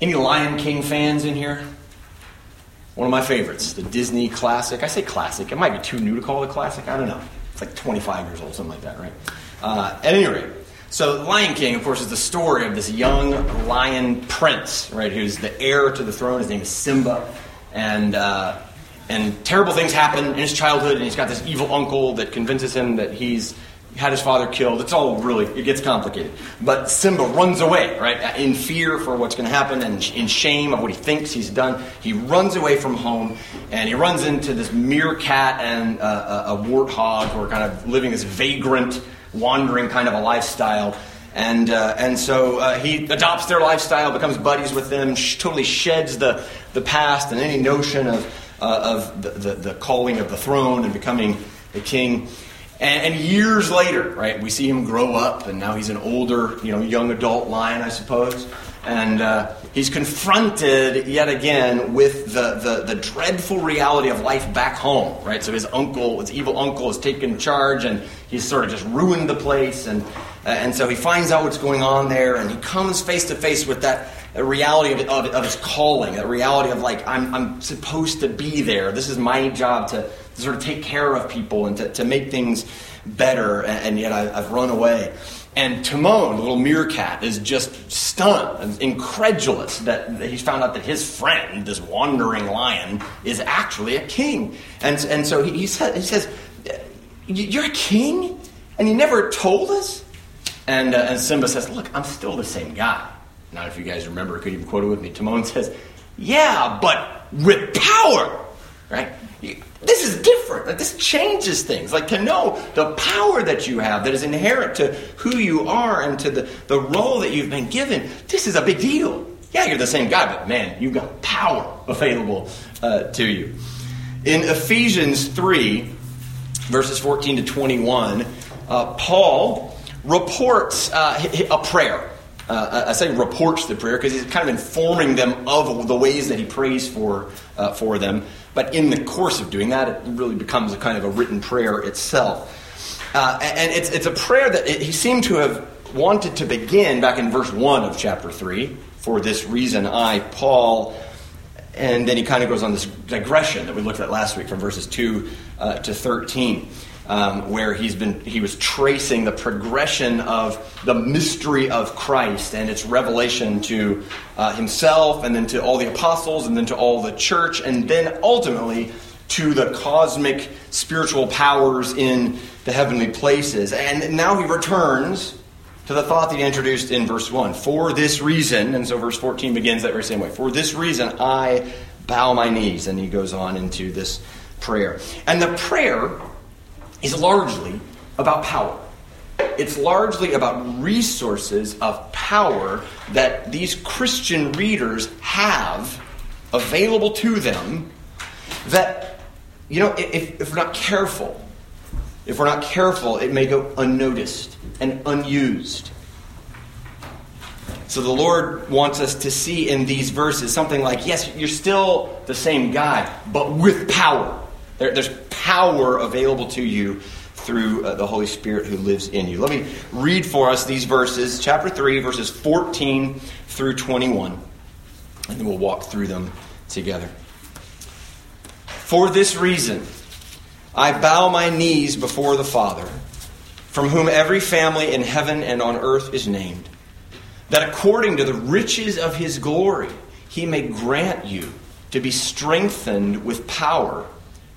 Any Lion King fans in here? One of my favorites, the Disney classic. I say classic. It might be too new to call it a classic. I don't know. It's like 25 years old, something like that, right? Uh, at any rate, so Lion King, of course, is the story of this young lion prince, right? Who's the heir to the throne. His name is Simba, and uh, and terrible things happen in his childhood, and he's got this evil uncle that convinces him that he's had his father killed. It's all really, it gets complicated. But Simba runs away, right? In fear for what's going to happen and in shame of what he thinks he's done. He runs away from home and he runs into this meerkat and uh, a, a warthog who are kind of living this vagrant, wandering kind of a lifestyle. And, uh, and so uh, he adopts their lifestyle, becomes buddies with them, sh- totally sheds the, the past and any notion of, uh, of the, the, the calling of the throne and becoming a king. And, and, years later, right, we see him grow up, and now he's an older, you know, young adult lion, I suppose. And uh, he's confronted yet again with the, the, the, dreadful reality of life back home, right? So his uncle, his evil uncle, has taken charge, and he's sort of just ruined the place. And, uh, and so he finds out what's going on there, and he comes face to face with that reality of, of, of his calling, that reality of like, I'm, I'm supposed to be there. This is my job to to sort of take care of people and to, to make things better, and, yet I, have run away. And Timon, the little meerkat, is just stunned and incredulous that, he's found out that his friend, this wandering lion, is actually a king. And, and so he, he, said, he says, You're a king? And you never told us? And, uh, and Simba says, Look, I'm still the same guy. Now, if you guys remember, could even quote it with me. Timon says, Yeah, but with power, right? This is different. Like, this changes things. Like to know the power that you have that is inherent to who you are and to the, the role that you've been given. This is a big deal. Yeah, you're the same guy, but man, you've got power available uh, to you. In Ephesians 3, verses 14 to 21, uh, Paul reports uh, a prayer. Uh, I say reports the prayer because he's kind of informing them of the ways that he prays for, uh, for them. But in the course of doing that, it really becomes a kind of a written prayer itself. Uh, and it's, it's a prayer that it, he seemed to have wanted to begin back in verse 1 of chapter 3. For this reason, I, Paul, and then he kind of goes on this digression that we looked at last week from verses 2 uh, to 13 um, where he's been he was tracing the progression of the mystery of Christ and its revelation to uh, himself, and then to all the apostles, and then to all the church, and then ultimately to the cosmic spiritual powers in the heavenly places. And now he returns to the thought that he introduced in verse 1. For this reason, and so verse 14 begins that very same way. For this reason, I bow my knees. And he goes on into this prayer. And the prayer is largely about power. It's largely about resources of power that these Christian readers have available to them that, you know, if, if we're not careful, if we're not careful, it may go unnoticed and unused. So the Lord wants us to see in these verses something like, yes, you're still the same guy, but with power. There, there's power available to you through uh, the Holy Spirit who lives in you. Let me read for us these verses, chapter 3, verses 14 through 21, and then we'll walk through them together. For this reason, I bow my knees before the Father, from whom every family in heaven and on earth is named, that according to the riches of his glory, he may grant you to be strengthened with power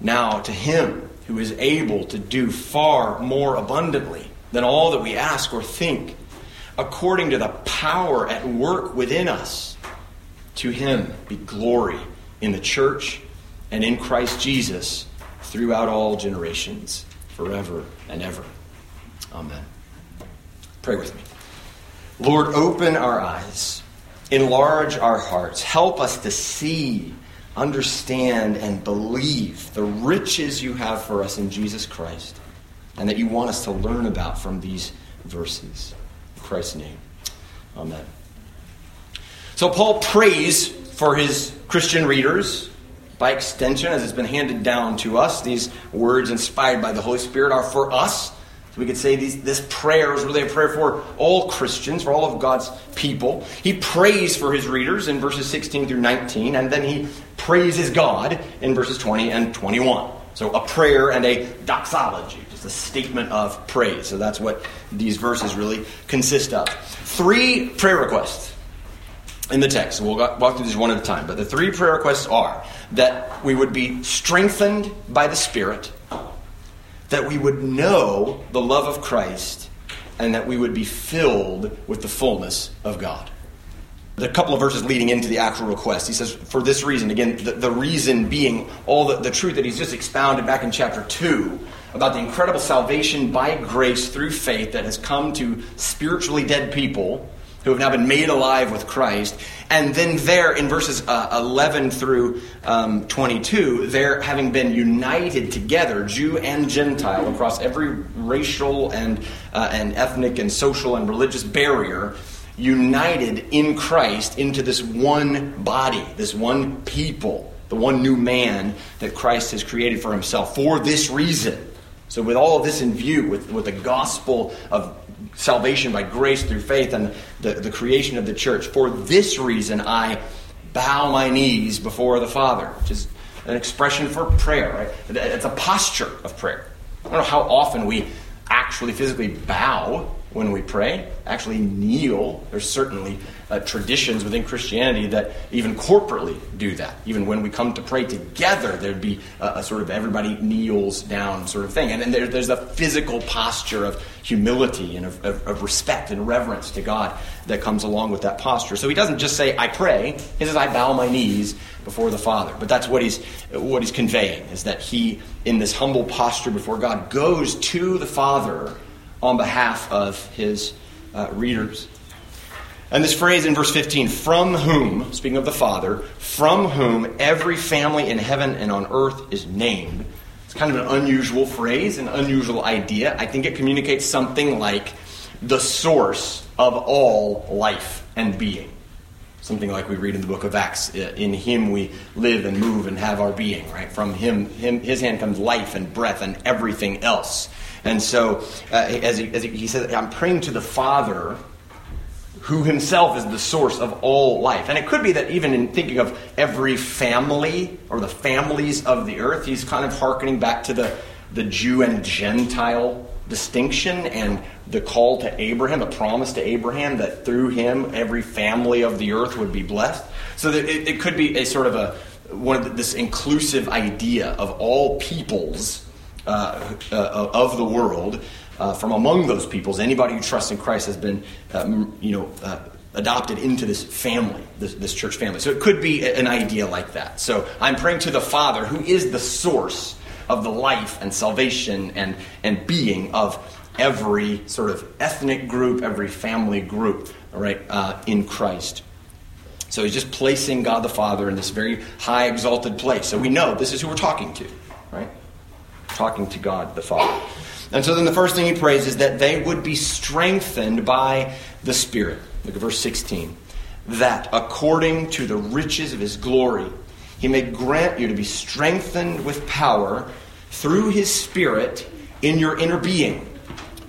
Now, to him who is able to do far more abundantly than all that we ask or think, according to the power at work within us, to him be glory in the church and in Christ Jesus throughout all generations, forever and ever. Amen. Pray with me. Lord, open our eyes enlarge our hearts. Help us to see, understand, and believe the riches you have for us in Jesus Christ and that you want us to learn about from these verses. In Christ's name. Amen. So, Paul prays for his Christian readers. By extension, as it's been handed down to us, these words inspired by the Holy Spirit are for us. So we could say these, this prayer is really a prayer for all Christians, for all of God's people. He prays for his readers in verses 16 through 19, and then he praises God in verses 20 and 21. So a prayer and a doxology, just a statement of praise. So that's what these verses really consist of. Three prayer requests in the text. We'll walk through these one at a time. But the three prayer requests are that we would be strengthened by the Spirit, that we would know the love of Christ, and that we would be filled with the fullness of God. The couple of verses leading into the actual request, he says, for this reason, again, the, the reason being all the, the truth that he's just expounded back in chapter 2 about the incredible salvation by grace through faith that has come to spiritually dead people who have now been made alive with Christ. And then there in verses uh, 11 through um, 22, they're having been united together, Jew and Gentile, across every racial and, uh, and ethnic and social and religious barrier, united in Christ into this one body, this one people, the one new man that Christ has created for himself for this reason. So, with all of this in view, with, with the gospel of salvation by grace through faith and the, the creation of the church. For this reason, I bow my knees before the Father, which is an expression for prayer, right? It's a posture of prayer. I don't know how often we actually physically bow when we pray, actually kneel. There's certainly uh, traditions within Christianity that even corporately do that. Even when we come to pray together, there'd be a, a sort of everybody kneels down sort of thing. And, then there, there's a physical posture of humility and of, of, of, respect and reverence to God that comes along with that posture. So he doesn't just say, I pray. He says, I bow my knees before the Father. But that's what he's, what he's conveying, is that he, in this humble posture before God, goes to the Father on behalf of his uh, readers. And this phrase in verse 15, from whom, speaking of the Father, from whom every family in heaven and on earth is named. It's kind of an unusual phrase, an unusual idea. I think it communicates something like the source of all life and being. Something like we read in the book of Acts. In him we live and move and have our being, right? From him, him his hand comes life and breath and everything else. And so, uh, as, he, as he, he says, I'm praying to the Father who himself is the source of all life. And it could be that even in thinking of every family or the families of the earth, he's kind of hearkening back to the, the Jew and Gentile distinction and the call to Abraham, the promise to Abraham that through him every family of the earth would be blessed. So that it, it could be a sort of a one of the, this inclusive idea of all peoples uh, uh, of the world. Uh, from among those peoples, anybody who trusts in Christ has been, um, you know, uh, adopted into this family, this, this, church family. So it could be an idea like that. So I'm praying to the Father, who is the source of the life and salvation and, and being of every sort of ethnic group, every family group, all right, uh, in Christ. So he's just placing God the Father in this very high exalted place. So we know this is who we're talking to? Talking to God the Father. And so then the first thing he prays is that they would be strengthened by the Spirit. Look at verse 16. That according to the riches of his glory, he may grant you to be strengthened with power through his Spirit in your inner being,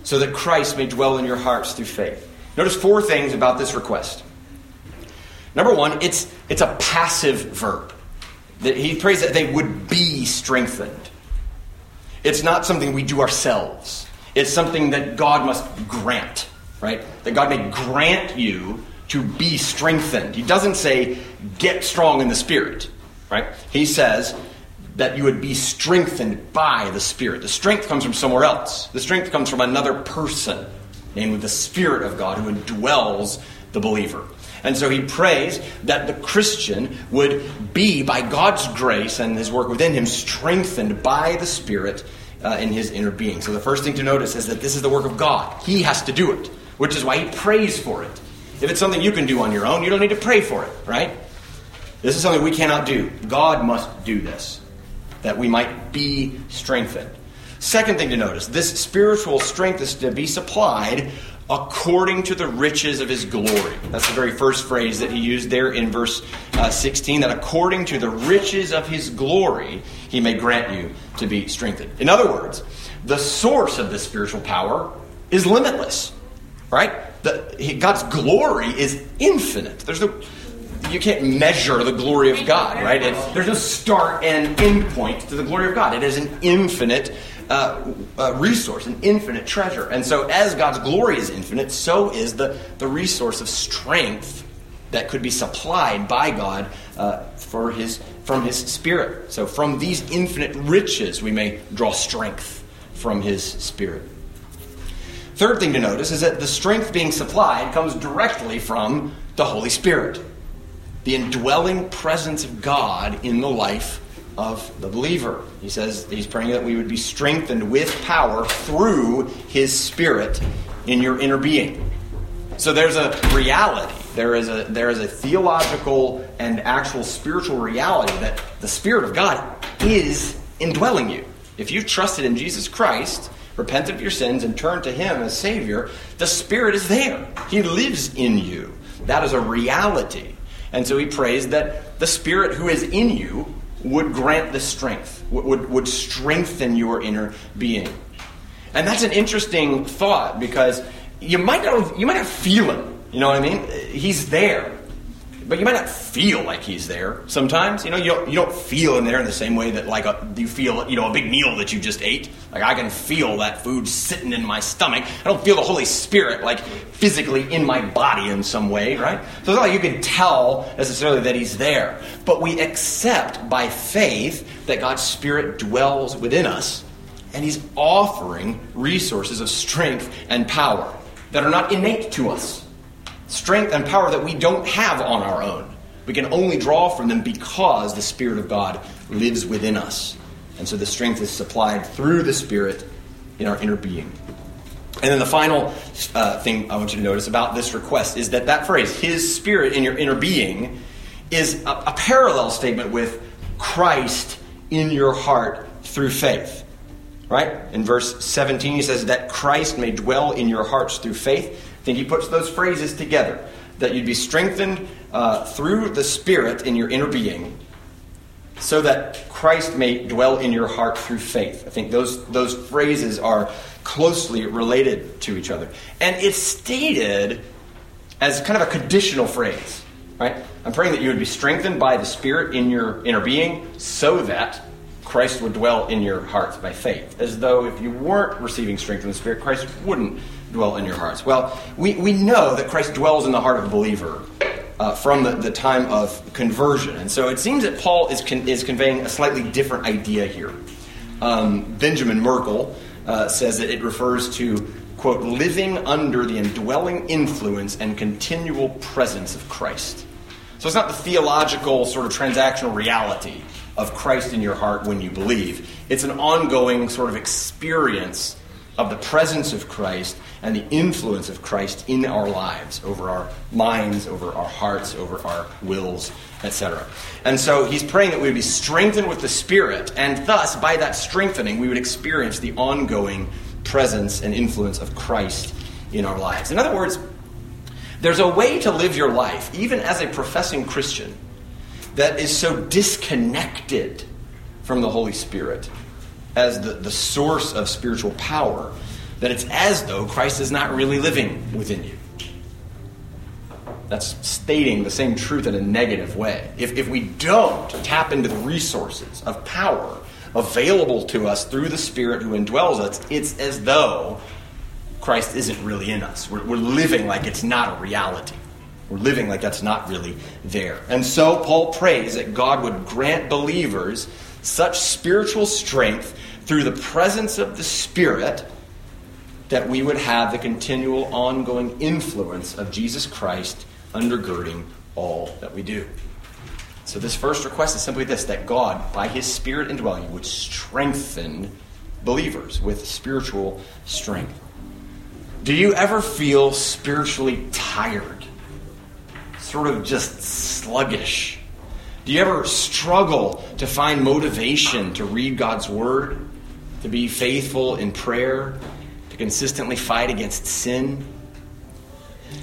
so that Christ may dwell in your hearts through faith. Notice four things about this request. Number one, it's, it's a passive verb. He prays that they would be strengthened. It's not something we do ourselves. It's something that God must grant, right? That God may grant you to be strengthened. He doesn't say, get strong in the Spirit, right? He says that you would be strengthened by the Spirit. The strength comes from somewhere else, the strength comes from another person, namely the Spirit of God who indwells the believer. And so he prays that the Christian would be, by God's grace and his work within him, strengthened by the Spirit uh, in his inner being. So the first thing to notice is that this is the work of God. He has to do it, which is why he prays for it. If it's something you can do on your own, you don't need to pray for it, right? This is something we cannot do. God must do this, that we might be strengthened. Second thing to notice this spiritual strength is to be supplied according to the riches of his glory. That's the very first phrase that he used there in verse uh, 16 that according to the riches of his glory, he may grant you to be strengthened. In other words, the source of the spiritual power is limitless, right? The, God's glory is infinite. There's no you can't measure the glory of God, right? It, there's no start and end point to the glory of God. It is an infinite uh, uh, resource, an infinite treasure. And so, as God's glory is infinite, so is the, the resource of strength that could be supplied by God uh, for his, from His Spirit. So, from these infinite riches, we may draw strength from His Spirit. Third thing to notice is that the strength being supplied comes directly from the Holy Spirit the indwelling presence of God in the life of the believer. He says he's praying that we would be strengthened with power through his spirit in your inner being. So there's a reality. There is a there is a theological and actual spiritual reality that the spirit of God is indwelling you. If you've trusted in Jesus Christ, repented of your sins and turned to him as savior, the spirit is there. He lives in you. That is a reality. And so he prays that the Spirit who is in you would grant the strength, would, would strengthen your inner being. And that's an interesting thought because you might not, you might not feel him. You know what I mean? He's there but you might not feel like he's there sometimes. You know, you don't, you don't feel him there in the same way that like a, you feel, you know, a big meal that you just ate. Like I can feel that food sitting in my stomach. I don't feel the Holy Spirit like physically in my body in some way, right? So it's not like you can tell necessarily that he's there. But we accept by faith that God's Spirit dwells within us and he's offering resources of strength and power that are not innate to us strength and power that we don't have on our own. We can only draw from them because the Spirit of God lives within us. And so the strength is supplied through the Spirit in our inner being. And then the final uh, thing I want you to notice about this request is that that phrase, His Spirit in your inner being, is a, a parallel statement with Christ in your heart through faith. Right? In verse 17, he says, That Christ may dwell in your hearts through faith think he puts those phrases together that you'd be strengthened uh, through the Spirit in your inner being so that Christ may dwell in your heart through faith. I think those, those phrases are closely related to each other. And it's stated as kind of a conditional phrase, right? I'm praying that you would be strengthened by the Spirit in your inner being so that Christ would dwell in your hearts by faith. As though if you weren't receiving strength in the Spirit, Christ wouldn't dwell in your hearts? Well, we, we know that Christ dwells in the heart of a believer uh, from the, the time of conversion. And so it seems that Paul is, con- is conveying a slightly different idea here. Um, Benjamin Merkle uh, says that it refers to, quote, living under the indwelling influence and continual presence of Christ. So it's not the theological sort of transactional reality of Christ in your heart when you believe. It's an ongoing sort of experience of the presence of Christ and the influence of Christ in our lives, over our minds, over our hearts, over our wills, etc. And so he's praying that we would be strengthened with the Spirit, and thus, by that strengthening, we would experience the ongoing presence and influence of Christ in our lives. In other words, there's a way to live your life, even as a professing Christian, that is so disconnected from the Holy Spirit as the, the source of spiritual power that it's as though Christ is not really living within you. That's stating the same truth in a negative way. If, if we don't tap into the resources of power available to us through the Spirit who indwells us, it's as though Christ isn't really in us. We're, we're living like it's not a reality. We're living like that's not really there. And so Paul prays that God would grant believers such spiritual strength through the presence of the Spirit that we would have the continual ongoing influence of Jesus Christ undergirding all that we do. So, this first request is simply this that God, by His Spirit indwelling, would strengthen believers with spiritual strength. Do you ever feel spiritually tired sort of just sluggish? Do you ever struggle to find motivation to read God's Word, to be faithful in prayer, to consistently fight against sin?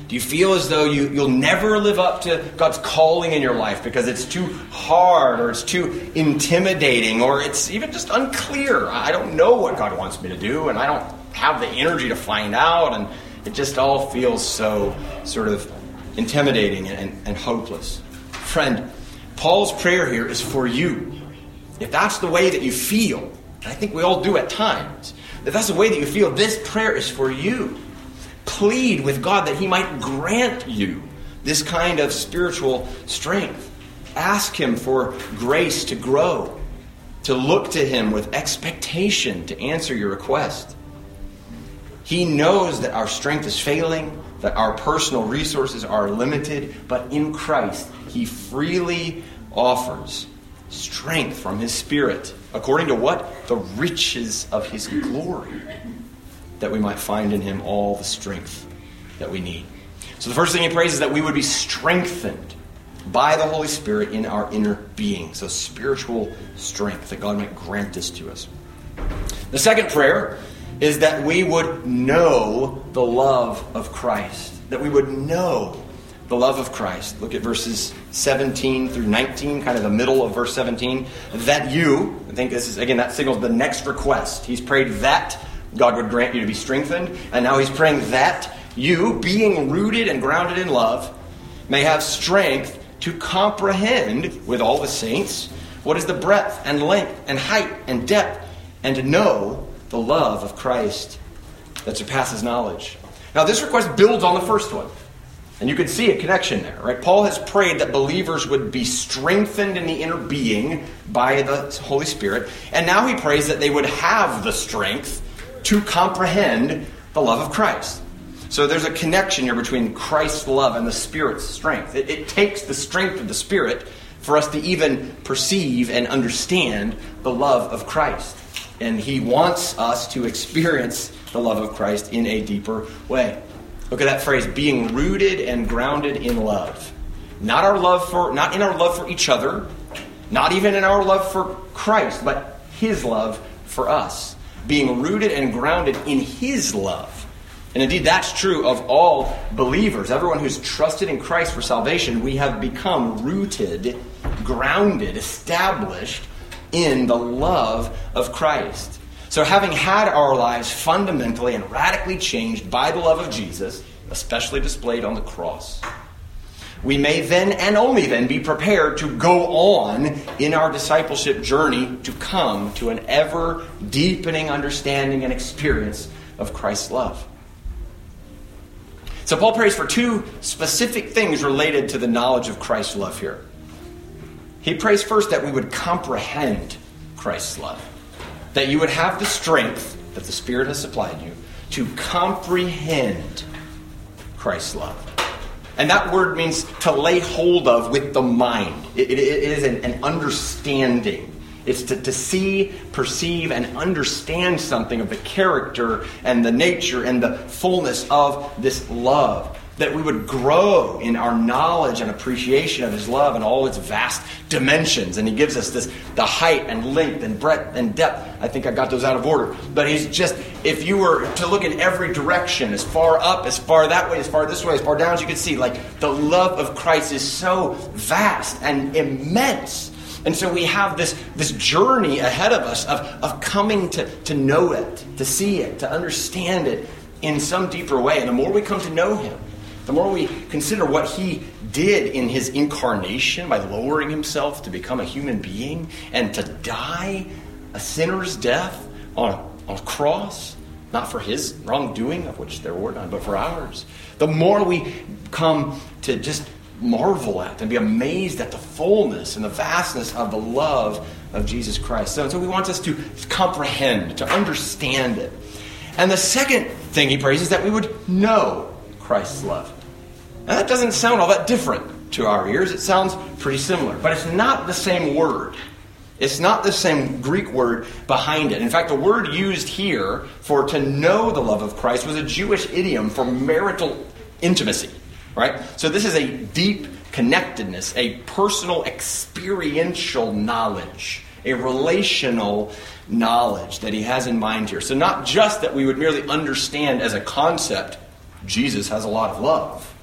Do you feel as though you, you'll never live up to God's calling in your life because it's too hard or it's too intimidating or it's even just unclear? I don't know what God wants me to do and I don't have the energy to find out and it just all feels so sort of intimidating and, and hopeless. Friend, Paul's prayer here is for you. If that's the way that you feel, and I think we all do at times, if that's the way that you feel, this prayer is for you. Plead with God that He might grant you this kind of spiritual strength. Ask Him for grace to grow, to look to Him with expectation to answer your request. He knows that our strength is failing, that our personal resources are limited, but in Christ, He freely offers strength from His Spirit, according to what? The riches of His glory, that we might find in Him all the strength that we need. So, the first thing He prays is that we would be strengthened by the Holy Spirit in our inner being. So, spiritual strength, that God might grant this to us. The second prayer is that we would know the love of Christ. That we would know the love of Christ. Look at verses 17 through 19, kind of the middle of verse 17. That you, I think this is, again, that signals the next request. He's prayed that God would grant you to be strengthened, and now he's praying that you, being rooted and grounded in love, may have strength to comprehend with all the saints what is the breadth and length and height and depth, and to know the love of Christ that surpasses knowledge. Now, this request builds on the first one. And you can see a connection there, right? Paul has prayed that believers would be strengthened in the inner being by the Holy Spirit. And now he prays that they would have the strength to comprehend the love of Christ. So there's a connection here between Christ's love and the Spirit's strength. It, it takes the strength of the Spirit for us to even perceive and understand the love of Christ. And he wants us to experience the love of Christ in a deeper way. Look at that phrase being rooted and grounded in love. Not our love for not in our love for each other, not even in our love for Christ, but his love for us. Being rooted and grounded in his love. And indeed, that's true of all believers. Everyone who's trusted in Christ for salvation, we have become rooted, grounded, established in the love of Christ. So, having had our lives fundamentally and radically changed by the love of Jesus, especially displayed on the cross, we may then and only then be prepared to go on in our discipleship journey to come to an ever deepening understanding and experience of Christ's love. So, Paul prays for two specific things related to the knowledge of Christ's love here. He prays first that we would comprehend Christ's love, that you would have the strength that the Spirit has supplied you to comprehend Christ's love. And that word means to lay hold of with the mind. it, it, it is an, an understanding. It's to, to see, perceive, and understand something of the character and the nature and the fullness of this love that we would grow in our knowledge and appreciation of his love and all its vast dimensions. And he gives us this the height and length and breadth and depth. I think i got those out of order. But he's just if you were to look in every direction as far up as far that way as far this way as far down as you can see like the love of christ is so vast and immense. And so we have this, this journey ahead of us of, of coming to, to know it, to see it, to understand it in some deeper way. And the more we come to know Him, the more we consider what he did in his incarnation by lowering himself to become a human being and to die a sinner's death on a, on a cross, not for his wrongdoing, of which there were none, but for ours, the more we come to just marvel at and be amazed at the fullness and the vastness of the love of Jesus Christ. So, so he wants us to comprehend, to understand it. And the second thing he prays is that we would know Christ's love. Now, that doesn't sound all that different to our ears. It sounds pretty similar, but it's not the same word. It's not the same Greek word behind it. In fact, the word used here for to know the love of Christ was a Jewish idiom for marital intimacy, right? So this is a deep connectedness, a personal experiential knowledge, a relational knowledge that he has in mind here. So, not just that we would merely understand as a concept, Jesus has a lot of love,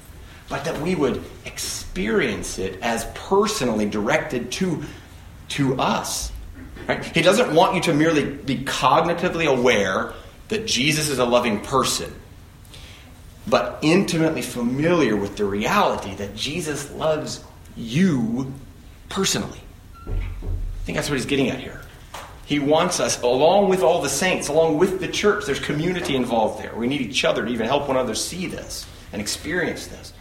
but that we would experience it as personally directed to, to us. Right? He doesn't want you to merely be cognitively aware that Jesus is a loving person but intimately familiar with the reality that Jesus loves you personally. I think that's what he's getting at here. He wants us, along with all the saints, along with the church, there's community involved there. We need each other to even help one another see this and experience this.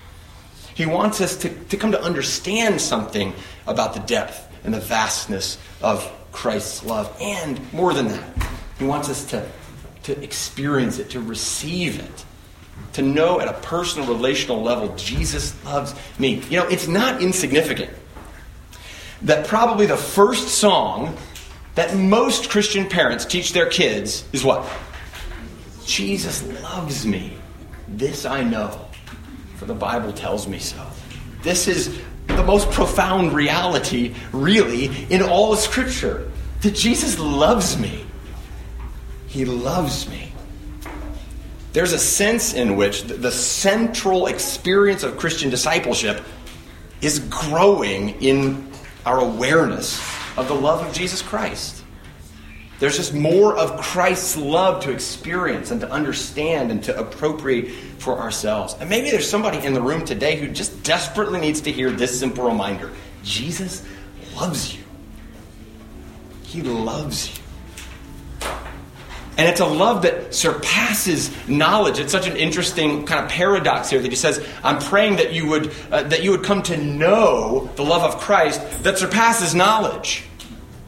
He wants us to, to come to understand something about the depth and the vastness of Christ's love. And more than that, he wants us to, to experience it, to receive it to know at a personal relational level Jesus loves me. You know, it's not insignificant that probably the first song that most Christian parents teach their kids is what? Jesus loves me. This I know, for the Bible tells me so. This is the most profound reality, really, in all of Scripture that Jesus loves me. He loves me. There's a sense in which the central experience of Christian discipleship is growing in our awareness of the love of Jesus Christ. There's just more of Christ's love to experience and to understand and to appropriate for ourselves. And maybe there's somebody in the room today who just desperately needs to hear this simple reminder Jesus loves you. He loves you. And it's a love that surpasses knowledge. It's such an interesting kind of paradox here that he says, "I'm praying that you would uh, that you would come to know the love of Christ that surpasses knowledge."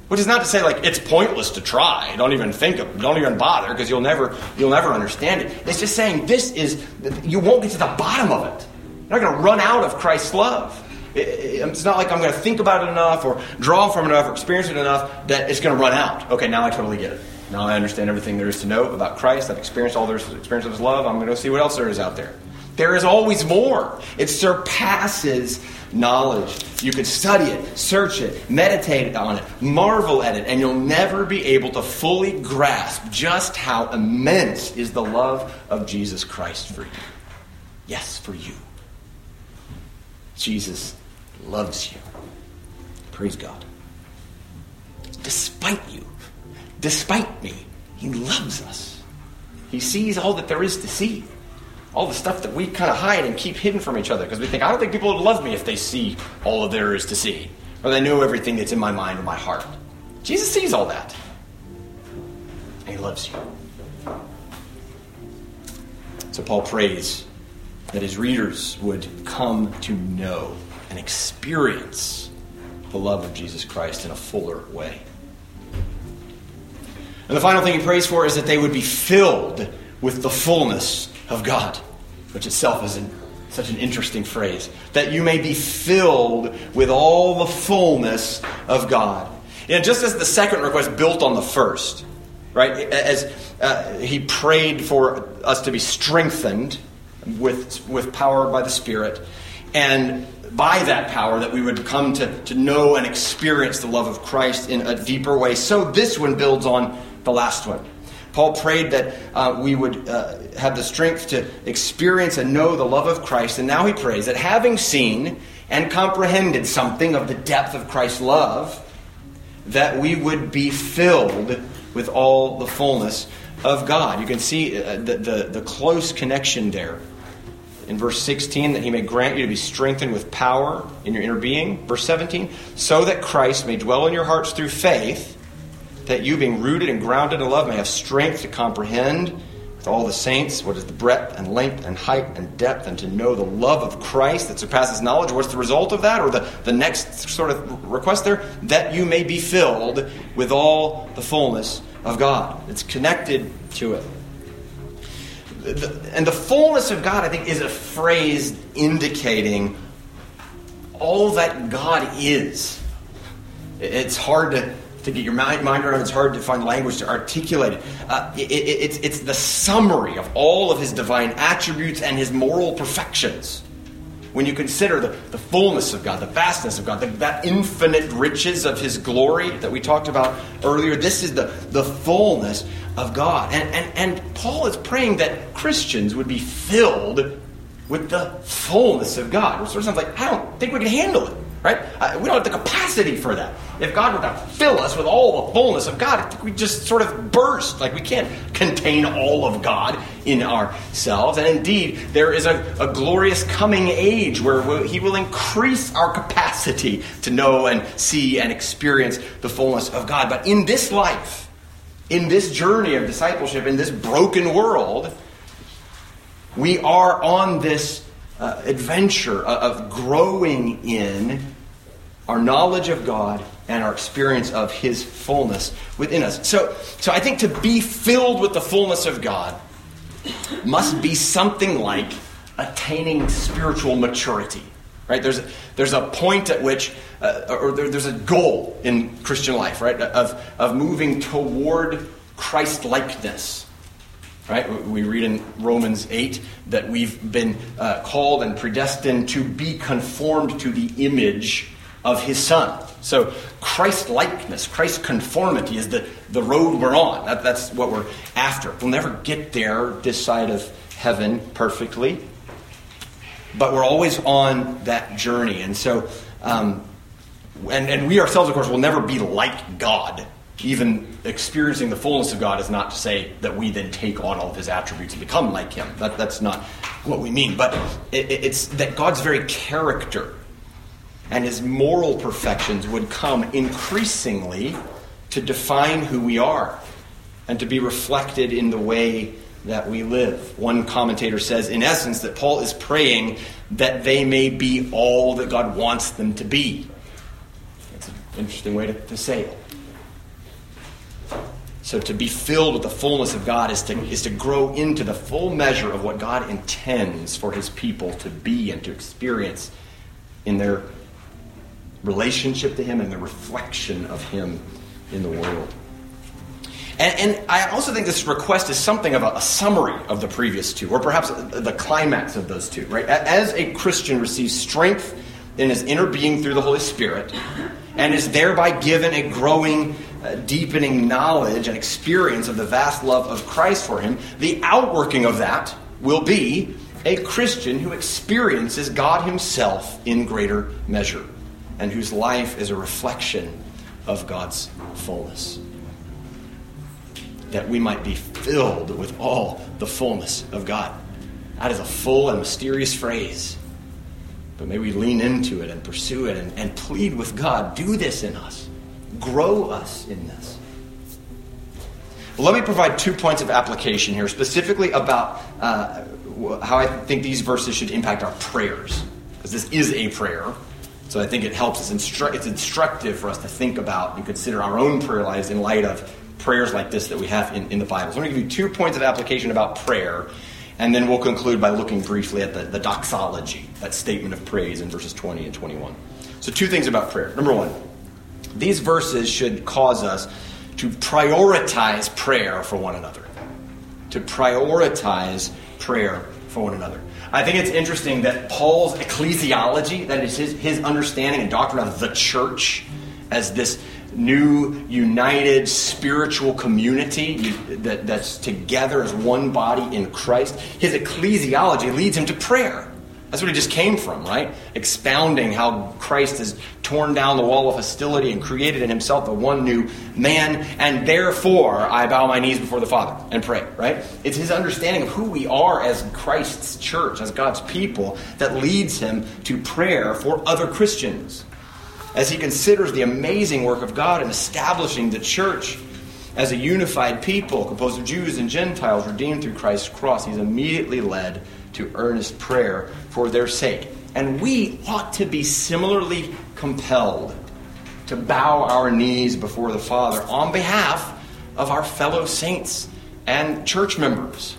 Which is not to say like it's pointless to try. Don't even think of, don't even bother because you'll never you'll never understand it. It's just saying this is you won't get to the bottom of it. You're not going to run out of Christ's love. It's not like I'm going to think about it enough or draw from it enough or experience it enough that it's going to run out. Okay, now I totally get it. Now I understand everything there is to know about Christ. I've experienced all there is experience of His love. I'm going to see what else there is out there. There is always more. It surpasses knowledge. You could study it, search it, meditate on it, marvel at it, and you'll never be able to fully grasp just how immense is the love of Jesus Christ for you. Yes, for you. Jesus loves you. Praise God. Despite you despite me. He loves us. He sees all that there is to see. All the stuff that we kind of hide and keep hidden from each other because we think, I don't think people would love me if they see all that there is to see, or they know everything that's in my mind and my heart. Jesus sees all that. And he loves you. So Paul prays that his readers would come to know and experience the love of Jesus Christ in a fuller way. And the final thing he prays for is that they would be filled with the fullness of God, which itself is an, such an interesting phrase. That you may be filled with all the fullness of God. And just as the second request built on the first, right? As uh, he prayed for us to be strengthened with, with power by the Spirit, and by that power that we would come to, to know and experience the love of Christ in a deeper way. So this one builds on the last one. Paul prayed that uh, we would uh, have the strength to experience and know the love of Christ. And now he prays that having seen and comprehended something of the depth of Christ's love, that we would be filled with all the fullness of God. You can see uh, the, the, the close connection there. In verse 16, that he may grant you to be strengthened with power in your inner being. Verse 17, so that Christ may dwell in your hearts through faith that you, being rooted and grounded in love, may have strength to comprehend with all the saints what is the breadth and length and height and depth, and to know the love of Christ that surpasses knowledge. What's the result of that? Or the, the next sort of request there? That you may be filled with all the fullness of God. It's connected to it. and the fullness of God, I think, is a phrase indicating all that God is. It's hard to to get your mind, mind around. It's hard to find language to articulate it. Uh, it, it. It's, it's the summary of all of his divine attributes and his moral perfections. when you consider the, the fullness of God, the vastness of God, the, that infinite riches of His glory that we talked about earlier, this is the, the fullness of God. And, and, and Paul is praying that Christians would be filled with the fullness of God. It sort of sounds like, I don't think we can handle it right? Uh, we don't have the capacity for that. If God were to fill us with all the fullness of God, we just sort of burst. Like we can't contain all of God in ourselves. And indeed, there is a, a glorious coming age where He will increase our capacity to know and see and experience the fullness of God. But in this life, in this journey of discipleship, in this broken world, we are on this uh, adventure of growing in our knowledge of God and our experience of His fullness within us. So, so I think to be filled with the fullness of God must be something like attaining spiritual maturity. Right? There's a, there's a point at which, uh, or there, there's a goal in Christian life, right, of, of moving toward Christ likeness. Right? We read in Romans 8 that we've been uh, called and predestined to be conformed to the image of his son. So Christ likeness, Christ conformity is the, the road we're on. That, that's what we're after. We'll never get there this side of heaven perfectly, but we're always on that journey. And so, um, and, and we ourselves, of course, will never be like God. Even experiencing the fullness of God is not to say that we then take on all of his attributes and become like him. That, that's not what we mean. But it, it's that God's very character and his moral perfections would come increasingly to define who we are and to be reflected in the way that we live. One commentator says, in essence, that Paul is praying that they may be all that God wants them to be. That's an interesting way to, to say it. So, to be filled with the fullness of God is to, is to grow into the full measure of what God intends for his people to be and to experience in their relationship to Him and the reflection of Him in the world. And, and, I also think this request is something of a, a, summary of the previous two, or perhaps the climax of those two, right? As a Christian receives strength in his inner being through the Holy Spirit, and is thereby given a growing, uh, deepening knowledge and experience of the vast love of Christ for him, the outworking of that will be a Christian who experiences God Himself in greater measure and whose life is a reflection of God's fullness. That we might be filled with all the fullness of God. That is a full and mysterious phrase. But may we lean into it and pursue it and, and plead with God do this in us, grow us in this. Well, let me provide two points of application here, specifically about uh, how I think these verses should impact our prayers. Because this is a prayer, so I think it helps us, instru- it's instructive for us to think about and consider our own prayer lives in light of prayers like this that we have in, in the Bible. So I'm going to give you two points of application about prayer, and then we'll conclude by looking briefly at the, the doxology, that statement of praise in verses 20 and 21. So, two things about prayer. Number one, these verses should cause us to prioritize prayer for one another. To prioritize prayer for one another. I think it's interesting that Paul's ecclesiology, that is his, his understanding and doctrine of the church as this new, united, spiritual community that, that's together as one body in Christ, his ecclesiology leads him to prayer. That's what he just came from, right? Expounding how Christ has torn down the wall of hostility and created in himself the one new man, and therefore I bow my knees before the Father and pray, right? It's his understanding of who we are as Christ's church, as God's people, that leads him to prayer for other Christians. As he considers the amazing work of God in establishing the church as a unified people composed of Jews and Gentiles redeemed through Christ's cross, he's immediately led to earnest prayer for their sake. And we ought to be similarly compelled to bow our knees before the Father on behalf of our fellow saints and church members.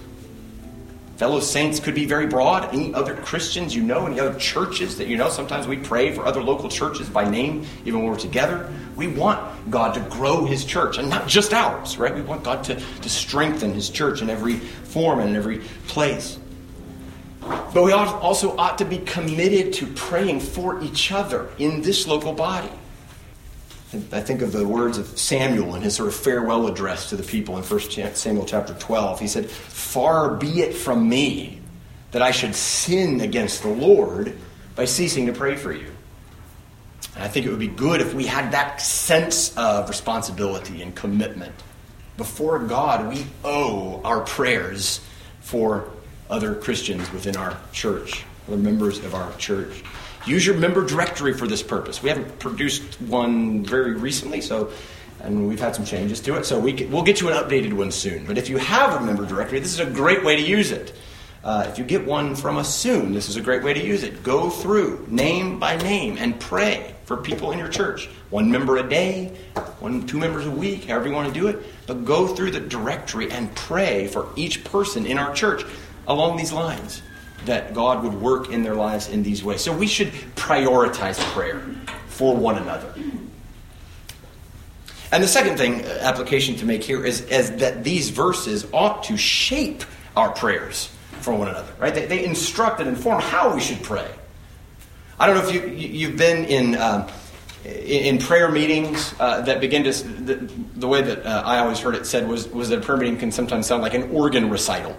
Fellow saints could be very broad. Any other Christians you know, any other churches that you know. Sometimes we pray for other local churches by name, even when we're together. We want God to grow His church, and not just ours, right? We want God to, to strengthen His church in every form and in every place. But we also ought to be committed to praying for each other in this local body. I think of the words of Samuel in his sort of farewell address to the people in 1 Samuel chapter 12. He said, Far be it from me that I should sin against the Lord by ceasing to pray for you. And I think it would be good if we had that sense of responsibility and commitment. Before God, we owe our prayers for other Christians within our church, other members of our church. Use your member directory for this purpose. We haven't produced one very recently, so and we've had some changes to it, so we we'll get you an updated one soon. But if you have a member directory, this is a great way to use it. Uh, if you get one from us soon, this is a great way to use it. Go through name by name and pray for people in your church. One member a day, one, two members a week, however you want to do it. But go through the directory and pray for each person in our church along these lines that God would work in their lives in these ways. So we should prioritize prayer for one another. And the second thing, uh, application to make here, is, is that these verses ought to shape our prayers for one another, right? They, they instruct and inform how we should pray. I don't know if you, you've been in, um, in prayer meetings uh, that begin to, the, the way that uh, I always heard it said was, was that a prayer meeting can sometimes sound like an organ recital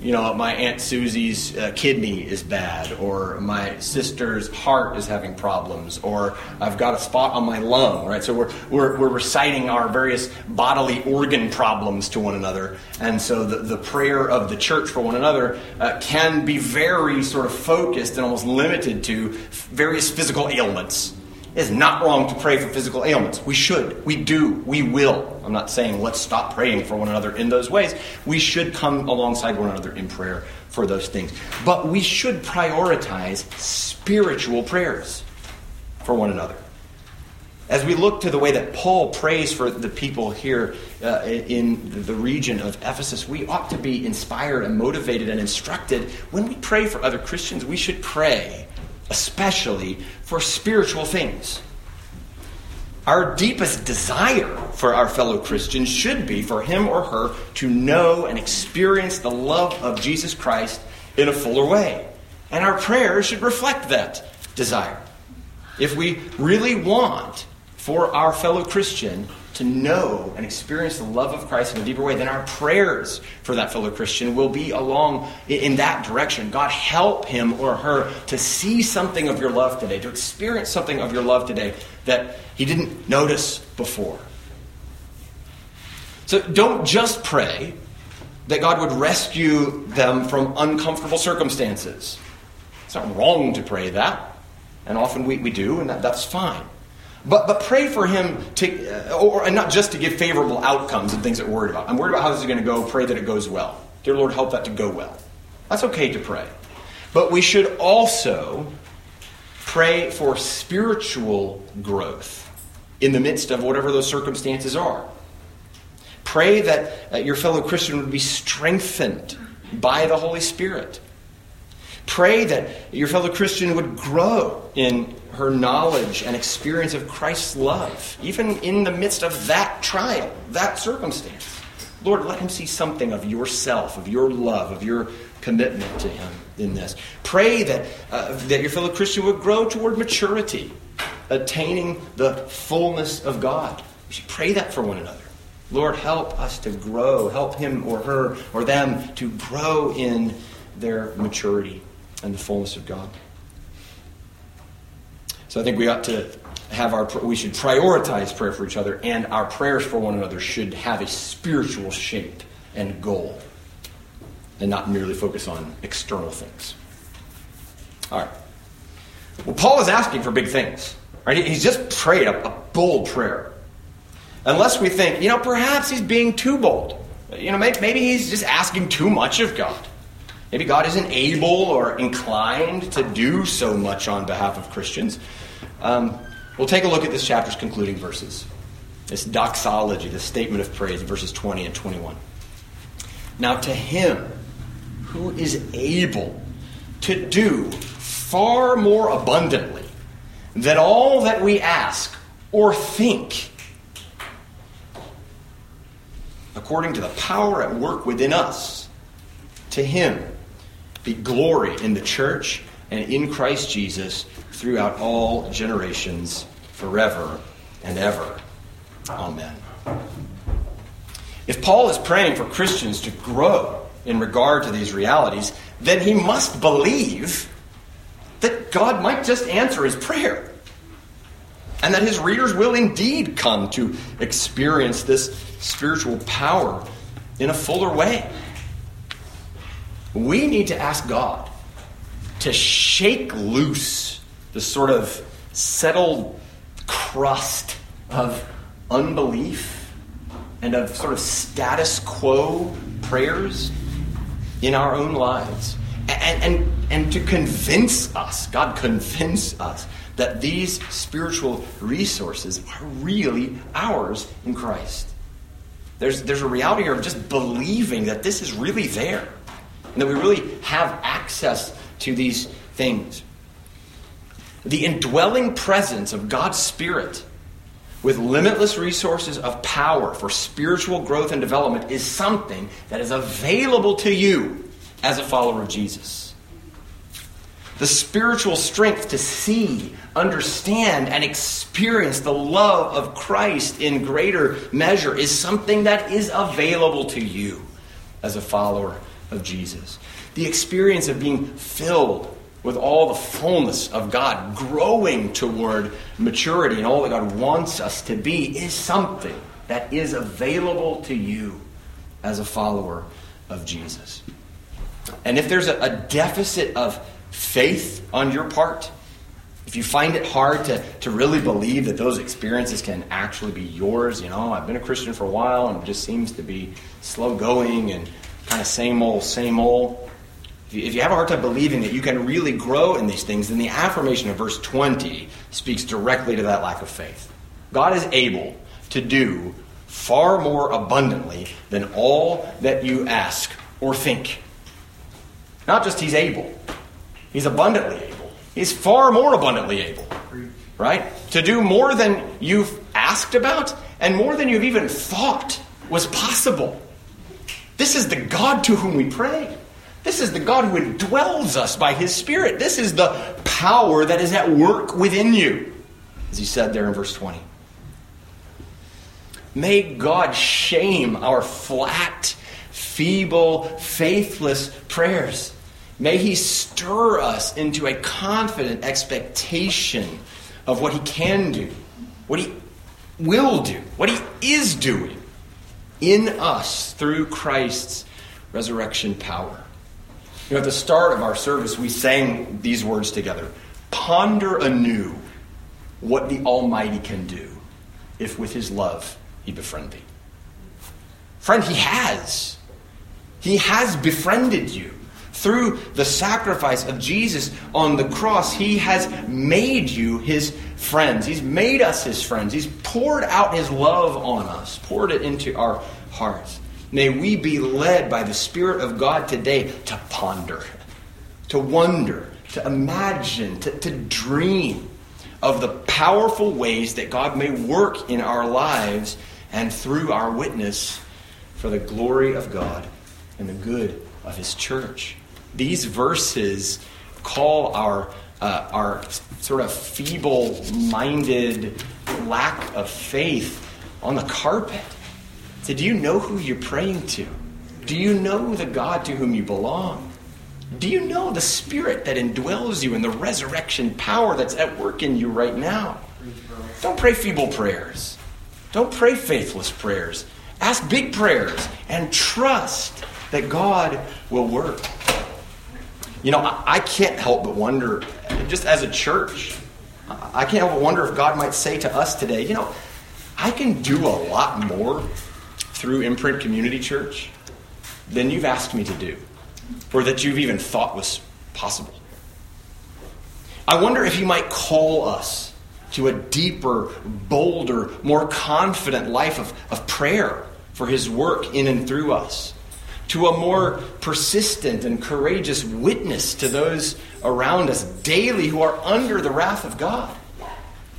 you know, my Aunt Susie's uh, kidney is bad, or my sister's heart is having problems, or I've got a spot on my lung, right? So we're, we're, we're reciting our various bodily organ problems to one another. And so the, the prayer of the church for one another uh, can be very sort of focused and almost limited to various physical ailments. It's not wrong to pray for physical ailments. We should. We do. We will. I'm not saying let's stop praying for one another in those ways. We should come alongside one another in prayer for those things. But we should prioritize spiritual prayers for one another. As we look to the way that Paul prays for the people here uh, in the region of Ephesus, we ought to be inspired and motivated and instructed. When we pray for other Christians, we should pray especially for spiritual things. Our deepest desire for our fellow Christians should be for him or her to know and experience the love of Jesus Christ in a fuller way. And our prayers should reflect that desire. If we really want for our fellow Christian to know and experience the love of Christ in a deeper way, then our prayers for that fellow Christian will be along in that direction. God, help him or her to see something of your love today, to experience something of your love today that he didn't notice before. So don't just pray that God would rescue them from uncomfortable circumstances. It's not wrong to pray that, and often we, we do, and that, that's fine. But, but pray for him to, uh, or, and not just to give favorable outcomes and things that we're worried about. I'm worried about how this is going to go. Pray that it goes well. Dear Lord, help that to go well. That's okay to pray. But we should also pray for spiritual growth in the midst of whatever those circumstances are. Pray that uh, your fellow Christian would be strengthened by the Holy Spirit. Pray that your fellow Christian would grow in her knowledge and experience of Christ's love, even in the midst of that trial, that circumstance. Lord, let him see something of yourself, of your love, of your commitment to him in this. Pray that, uh, that your fellow Christian would grow toward maturity, attaining the fullness of God. We should pray that for one another. Lord, help us to grow. Help him or her or them to grow in their maturity and the fullness of God. So I think we ought to have our we should prioritize prayer for each other, and our prayers for one another should have a spiritual shape and goal, and not merely focus on external things. All right. Well, Paul is asking for big things. Right? He's just prayed a, a bold prayer. Unless we think, you know, perhaps he's being too bold. You know, maybe, maybe he's just asking too much of God. Maybe God isn't able or inclined to do so much on behalf of Christians. Um, we'll take a look at this chapter's concluding verses. This doxology, this statement of praise, verses 20 and 21. Now, to him who is able to do far more abundantly than all that we ask or think, according to the power at work within us, to him be glory in the church and in Christ Jesus throughout all generations, forever and ever. Amen. If Paul is praying for Christians to grow in regard to these realities, then he must believe that God might just answer his prayer and that his readers will indeed come to experience this spiritual power in a fuller way. We need to ask God to shake loose the sort of settled crust of unbelief and of sort of status quo prayers in our own lives. And, and, and to convince us, God convince us, that these spiritual resources are really ours in Christ. There's, there's a reality here of just believing that this is really there and that we really have access to these things. The indwelling presence of God's Spirit with limitless resources of power for spiritual growth and development is something that is available to you as a follower of Jesus. The spiritual strength to see, understand, and experience the love of Christ in greater measure is something that is available to you as a follower of Jesus. The experience of being filled with all the fullness of God, growing toward maturity and all that God wants us to be, is something that is available to you as a follower of Jesus. And if there's a, a deficit of faith on your part, if you find it hard to, to really believe that those experiences can actually be yours, you know, I've been a Christian for a while and it just seems to be slow going and kind of same old, same old. If you have a hard time believing that you can really grow in these things, then the affirmation of verse 20 speaks directly to that lack of faith. God is able to do far more abundantly than all that you ask or think. Not just He's able, He's abundantly able. He's far more abundantly able, right? To do more than you've asked about and more than you've even thought was possible. This is the God to whom we pray. This is the God who indwells us by his Spirit. This is the power that is at work within you, as he said there in verse 20. May God shame our flat, feeble, faithless prayers. May he stir us into a confident expectation of what he can do, what he will do, what he is doing in us through Christ's resurrection power. You know, at the start of our service, we sang these words together Ponder anew what the Almighty can do if with his love he befriend thee. Friend, he has. He has befriended you. Through the sacrifice of Jesus on the cross, he has made you his friends. He's made us his friends. He's poured out his love on us, poured it into our hearts. May we be led by the Spirit of God today to ponder, to wonder, to imagine, to, to dream of the powerful ways that God may work in our lives and through our witness for the glory of God and the good of His church. These verses call our, uh, our sort of feeble minded lack of faith on the carpet so, do you know who you're praying to? Do you know the God to whom you belong? Do you know the Spirit that indwells you and the resurrection power that's at work in you right now? Don't pray feeble prayers. Don't pray faithless prayers. Ask big prayers and trust that God will work. You know, I, I can't help but wonder, just as a church, I can't help but wonder if God might say to us today, you know, I can do a lot more through Imprint Community Church than you've asked me to do, or that you've even thought was possible. I wonder if you might call us to a deeper, bolder, more confident life of, of prayer for His work in and through us, to a more persistent and courageous witness to those around us daily who are under the wrath of God.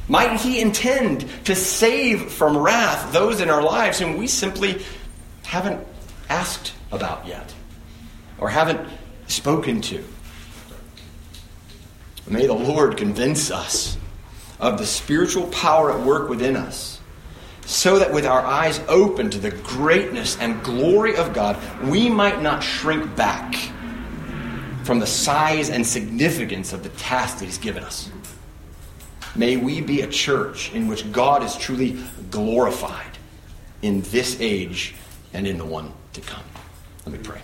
Might He intend to save from wrath those in our lives whom we simply haven't asked about yet, or haven't spoken to. May the Lord convince us of the spiritual power at work within us, so that with our eyes open to the greatness and glory of God, we might not shrink back from the size and significance of the task that He's given us. May we be a church in which God is truly glorified in this age and in the one to come. Let me pray.